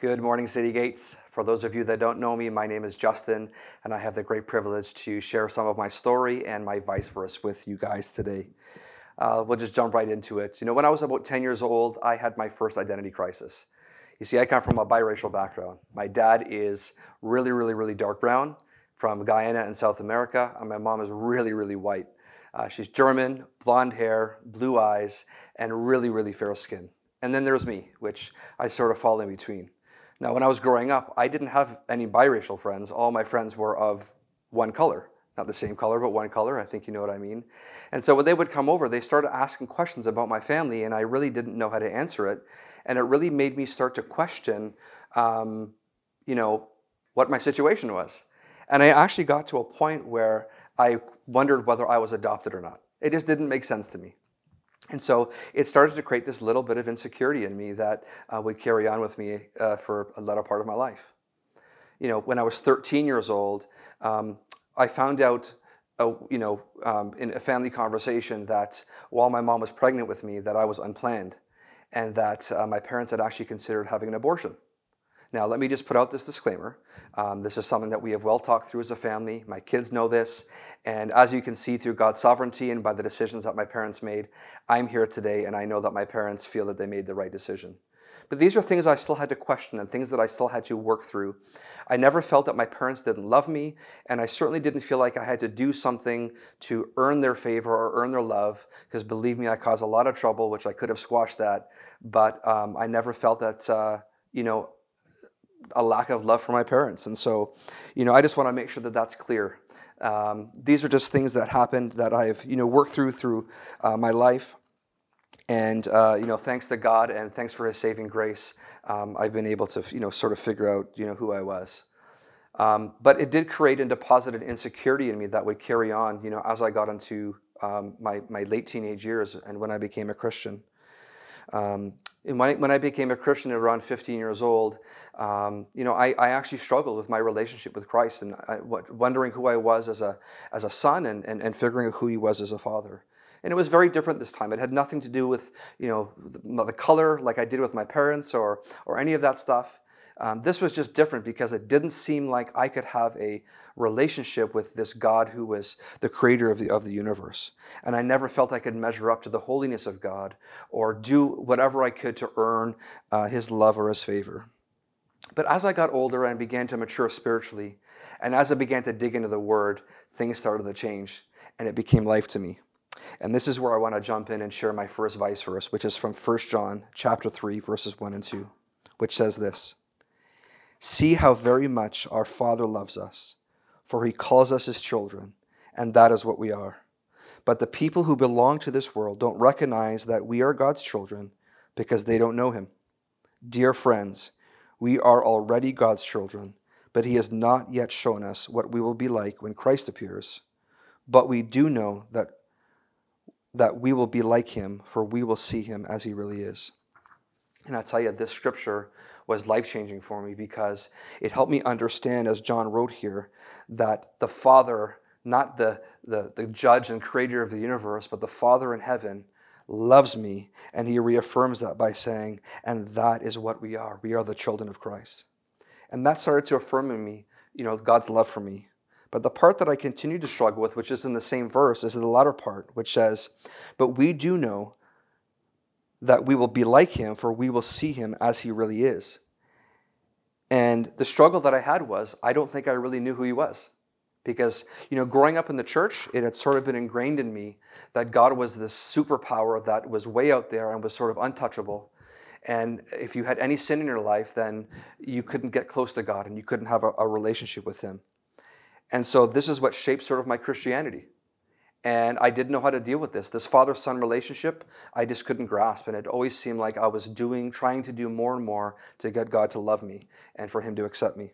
Good morning, City Gates. For those of you that don't know me, my name is Justin, and I have the great privilege to share some of my story and my life verses with you guys today. Uh, we'll just jump right into it. You know, when I was about 10 years old, I had my first identity crisis. You see, I come from a biracial background. My dad is really, really, really dark brown from Guyana in South America, and my mom is really, really white. Uh, she's German, blonde hair, blue eyes, and really, really fair skin. And then there's me, which I sort of fall in between. Now, when I was growing up, I didn't have any biracial friends. All my friends were of one color. Not the same color, but one color. I think you know what I mean. And so when they would come over, they started asking questions about my family, and I really didn't know how to answer it. And it really made me start to question, um, you know, what my situation was. And I actually got to a point where I wondered whether I was adopted or not. It just didn't make sense to me. And so it started to create this little bit of insecurity in me that uh, would carry on with me uh, for a latter part of my life. You know, when I was 13 years old, um, I found out, uh, you know, um, in a family conversation that while my mom was pregnant with me, that I was unplanned, and that uh, my parents had actually considered having an abortion. Now, let me just put out this disclaimer. Um, this is something that we have well talked through as a family. My kids know this. And as you can see through God's sovereignty and by the decisions that my parents made, I'm here today and I know that my parents feel that they made the right decision. But these are things I still had to question and things that I still had to work through. I never felt that my parents didn't love me, and I certainly didn't feel like I had to do something to earn their favor or earn their love, because believe me, I caused a lot of trouble, which I could have squashed that. But um, I never felt that, uh, you know, a lack of love for my parents. And so, you know, I just want to make sure that that's clear. Um, these are just things that happened that I've, you know, worked through through uh, my life. And, uh, you know, thanks to God and thanks for his saving grace, um, I've been able to, you know, sort of figure out, you know, who I was. Um, but it did create and deposited insecurity in me that would carry on, you know, as I got into um, my, my late teenage years and when I became a Christian. Um, and when I, when I became a Christian at around 15 years old, um, you know, I, I actually struggled with my relationship with Christ and I, what, wondering who I was as a, as a son and, and, and figuring out who he was as a father. And it was very different this time. It had nothing to do with, you know, the, the color like I did with my parents or, or any of that stuff. Um, this was just different because it didn't seem like I could have a relationship with this God who was the creator of the, of the universe. And I never felt I could measure up to the holiness of God or do whatever I could to earn uh, his love or his favor. But as I got older and began to mature spiritually, and as I began to dig into the Word, things started to change, and it became life to me. And this is where I want to jump in and share my first life verse, which is from 1 John chapter 3, verses 1 and 2, which says this. See how very much our Father loves us, for he calls us his children, and that is what we are. But the people who belong to this world don't recognize that we are God's children because they don't know him. Dear friends, we are already God's children, but he has not yet shown us what we will be like when Christ appears. But we do know that, that we will be like him, for we will see him as he really is. And I tell you, this scripture was life changing for me because it helped me understand, as John wrote here, that the Father, not the, the, the judge and creator of the universe, but the Father in heaven, loves me. And he reaffirms that by saying, and that is what we are. We are the children of Christ. And that started to affirm in me, you know, God's love for me. But the part that I continue to struggle with, which is in the same verse, is the latter part, which says, But we do know that we will be like him, for we will see him as he really is. And the struggle that I had was I don't think I really knew who he was. Because, you know, growing up in the church, it had sort of been ingrained in me that God was this superpower that was way out there and was sort of untouchable. And if you had any sin in your life, then you couldn't get close to God and you couldn't have a, a relationship with Him. And so this is what shaped sort of my Christianity. And I didn't know how to deal with this. This father son relationship, I just couldn't grasp. And it always seemed like I was doing, trying to do more and more to get God to love me and for Him to accept me.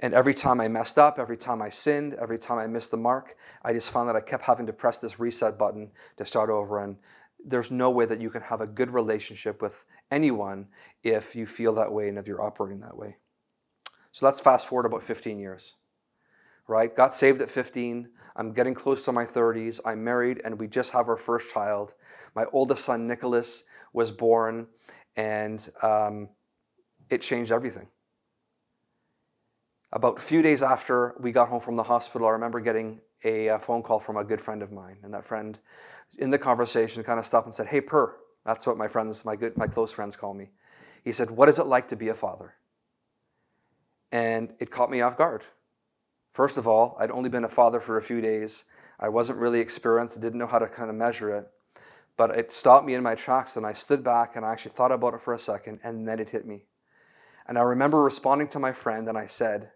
And every time I messed up, every time I sinned, every time I missed the mark, I just found that I kept having to press this reset button to start over. And there's no way that you can have a good relationship with anyone if you feel that way and if you're operating that way. So let's fast forward about 15 years right? Got saved at 15. I'm getting close to my 30s. I'm married, and we just have our first child. My oldest son, Nicholas, was born, and um, it changed everything. About a few days after we got home from the hospital, I remember getting a, a phone call from a good friend of mine. And that friend, in the conversation, kind of stopped and said, Hey, Per, that's what my friends, my good, my close friends call me. He said, What is it like to be a father? And it caught me off guard. First of all, I'd only been a father for a few days. I wasn't really experienced, didn't know how to kind of measure it. But it stopped me in my tracks, and I stood back and I actually thought about it for a second, and then it hit me. And I remember responding to my friend, and I said,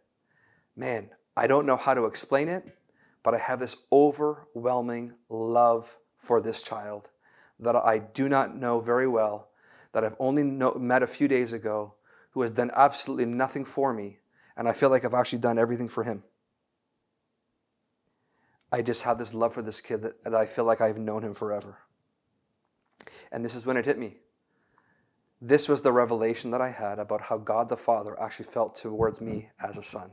Man, I don't know how to explain it, but I have this overwhelming love for this child that I do not know very well, that I've only know, met a few days ago, who has done absolutely nothing for me, and I feel like I've actually done everything for him. I just have this love for this kid that, that I feel like I've known him forever. And this is when it hit me. This was the revelation that I had about how God the Father actually felt towards me as a son.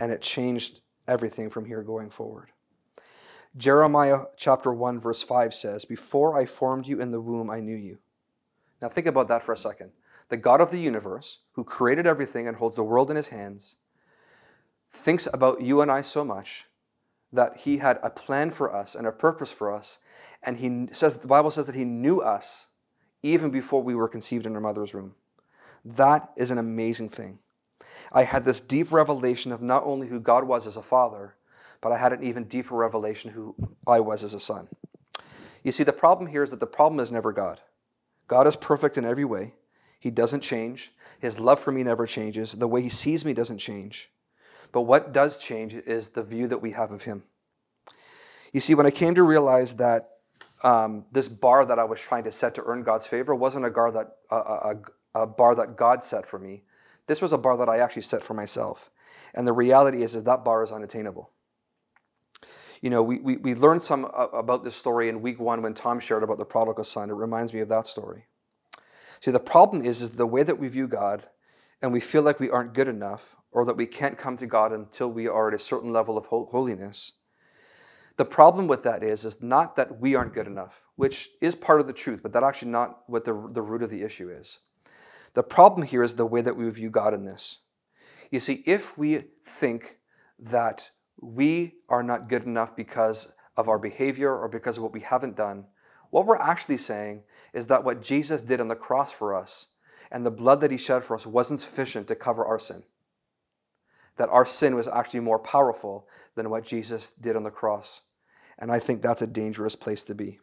And it changed everything from here going forward. Jeremiah chapter 1, verse 5 says, Before I formed you in the womb, I knew you. Now think about that for a second. The God of the universe, who created everything and holds the world in his hands, thinks about you and I so much that he had a plan for us and a purpose for us. And he says, the Bible says that he knew us even before we were conceived in our mother's womb. That is an amazing thing. I had this deep revelation of not only who God was as a father, but I had an even deeper revelation who I was as a son. You see, the problem here is that the problem is never God. God is perfect in every way. He doesn't change. His love for me never changes. The way he sees me doesn't change. But what does change is the view that we have of him. You see, when I came to realize that um, this bar that I was trying to set to earn God's favor wasn't a, bar that, a, a bar that God set for me. This was a bar that I actually set for myself. And the reality is, is that bar is unattainable. You know, we, we, we learned some uh, about this story in week one when Tom shared about the prodigal son. It reminds me of that story. See, the problem is, is the way that we view God and we feel like we aren't good enough or that we can't come to God until we are at a certain level of holiness. The problem with that is, is not that we aren't good enough, which is part of the truth, but that's actually not what the, the root of the issue is. The problem here is the way that we view God in this. You see, if we think that we are not good enough because of our behavior or because of what we haven't done, what we're actually saying is that what Jesus did on the cross for us and the blood that he shed for us wasn't sufficient to cover our sin that our sin was actually more powerful than what Jesus did on the cross. And I think that's a dangerous place to be.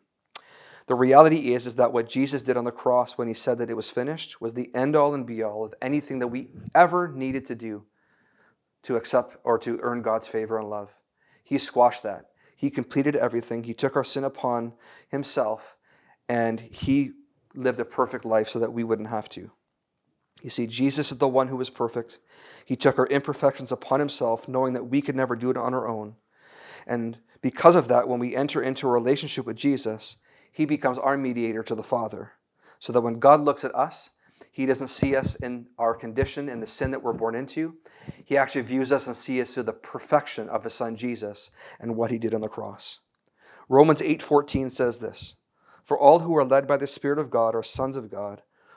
The reality is, is that what Jesus did on the cross when he said that it was finished was the end all and be all of anything that we ever needed to do to accept or to earn God's favor and love. He squashed that. He completed everything. He took our sin upon himself and he lived a perfect life so that we wouldn't have to. You see, Jesus is the one who was perfect. He took our imperfections upon himself, knowing that we could never do it on our own. And because of that, when we enter into a relationship with Jesus, he becomes our mediator to the Father. So that when God looks at us, he doesn't see us in our condition and the sin that we're born into. He actually views us and sees us through the perfection of his son Jesus and what he did on the cross. Romans 8:14 says this, "For all who are led by the Spirit of God are sons of God."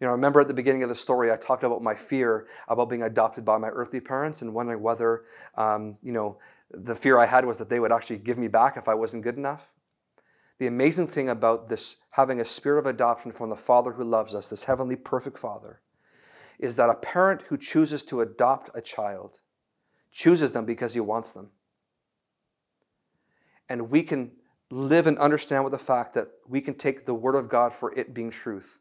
You know, I remember at the beginning of the story, I talked about my fear about being adopted by my earthly parents and wondering whether, um, you know, the fear I had was that they would actually give me back if I wasn't good enough. The amazing thing about this having a spirit of adoption from the Father who loves us, this heavenly perfect Father, is that a parent who chooses to adopt a child chooses them because he wants them. And we can live and understand with the fact that we can take the Word of God for it being truth,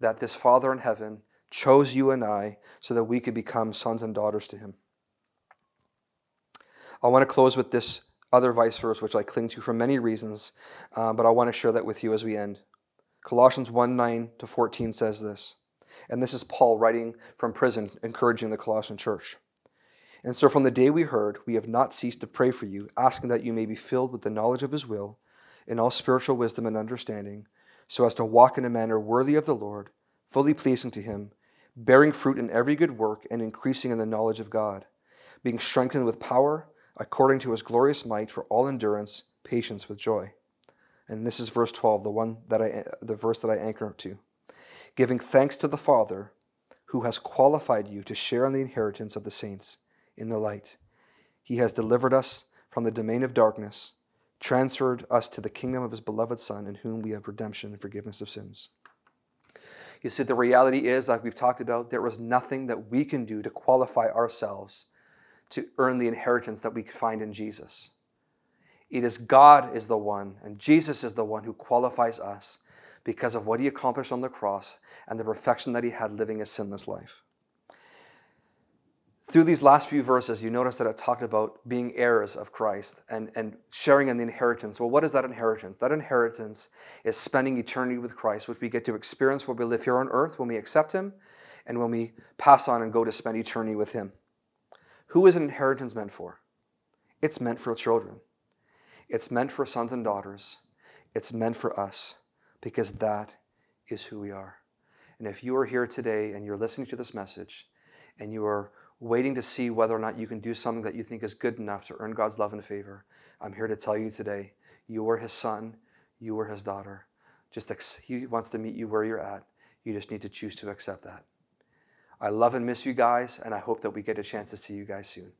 that this Father in heaven chose you and I so that we could become sons and daughters to Him. I want to close with this other life verse, which I cling to for many reasons, uh, but I want to share that with you as we end. Colossians 1 9 to 14 says this, and this is Paul writing from prison, encouraging the Colossian church. And so from the day we heard, we have not ceased to pray for you, asking that you may be filled with the knowledge of his will, in all spiritual wisdom and understanding, so as to walk in a manner worthy of the Lord, fully pleasing to him, bearing fruit in every good work, and increasing in the knowledge of God, being strengthened with power, according to his glorious might, for all endurance, patience with joy. And this is verse 12, the one that I the verse that I anchor to. Giving thanks to the Father, who has qualified you to share in the inheritance of the saints in the light. He has delivered us from the domain of darkness, transferred us to the kingdom of his beloved Son, in whom we have redemption and forgiveness of sins. You see, the reality is, like we've talked about, there is nothing that we can do to qualify ourselves to earn the inheritance that we find in Jesus. It is God is the one, and Jesus is the one who qualifies us because of what he accomplished on the cross and the perfection that he had living a sinless life through these last few verses, you notice that it talked about being heirs of Christ and, and sharing in the inheritance. Well, what is that inheritance? That inheritance is spending eternity with Christ, which we get to experience when we live here on earth, when we accept Him, and when we pass on and go to spend eternity with Him. Who is an inheritance meant for? It's meant for children, it's meant for sons and daughters, it's meant for us, because that is who we are. And if you are here today and you're listening to this message and you are waiting to see whether or not you can do something that you think is good enough to earn God's love and favor, I'm here to tell you today you are His son, you are His daughter. Just ex- He wants to meet you where you're at. You just need to choose to accept that. I love and miss you guys, and I hope that we get a chance to see you guys soon.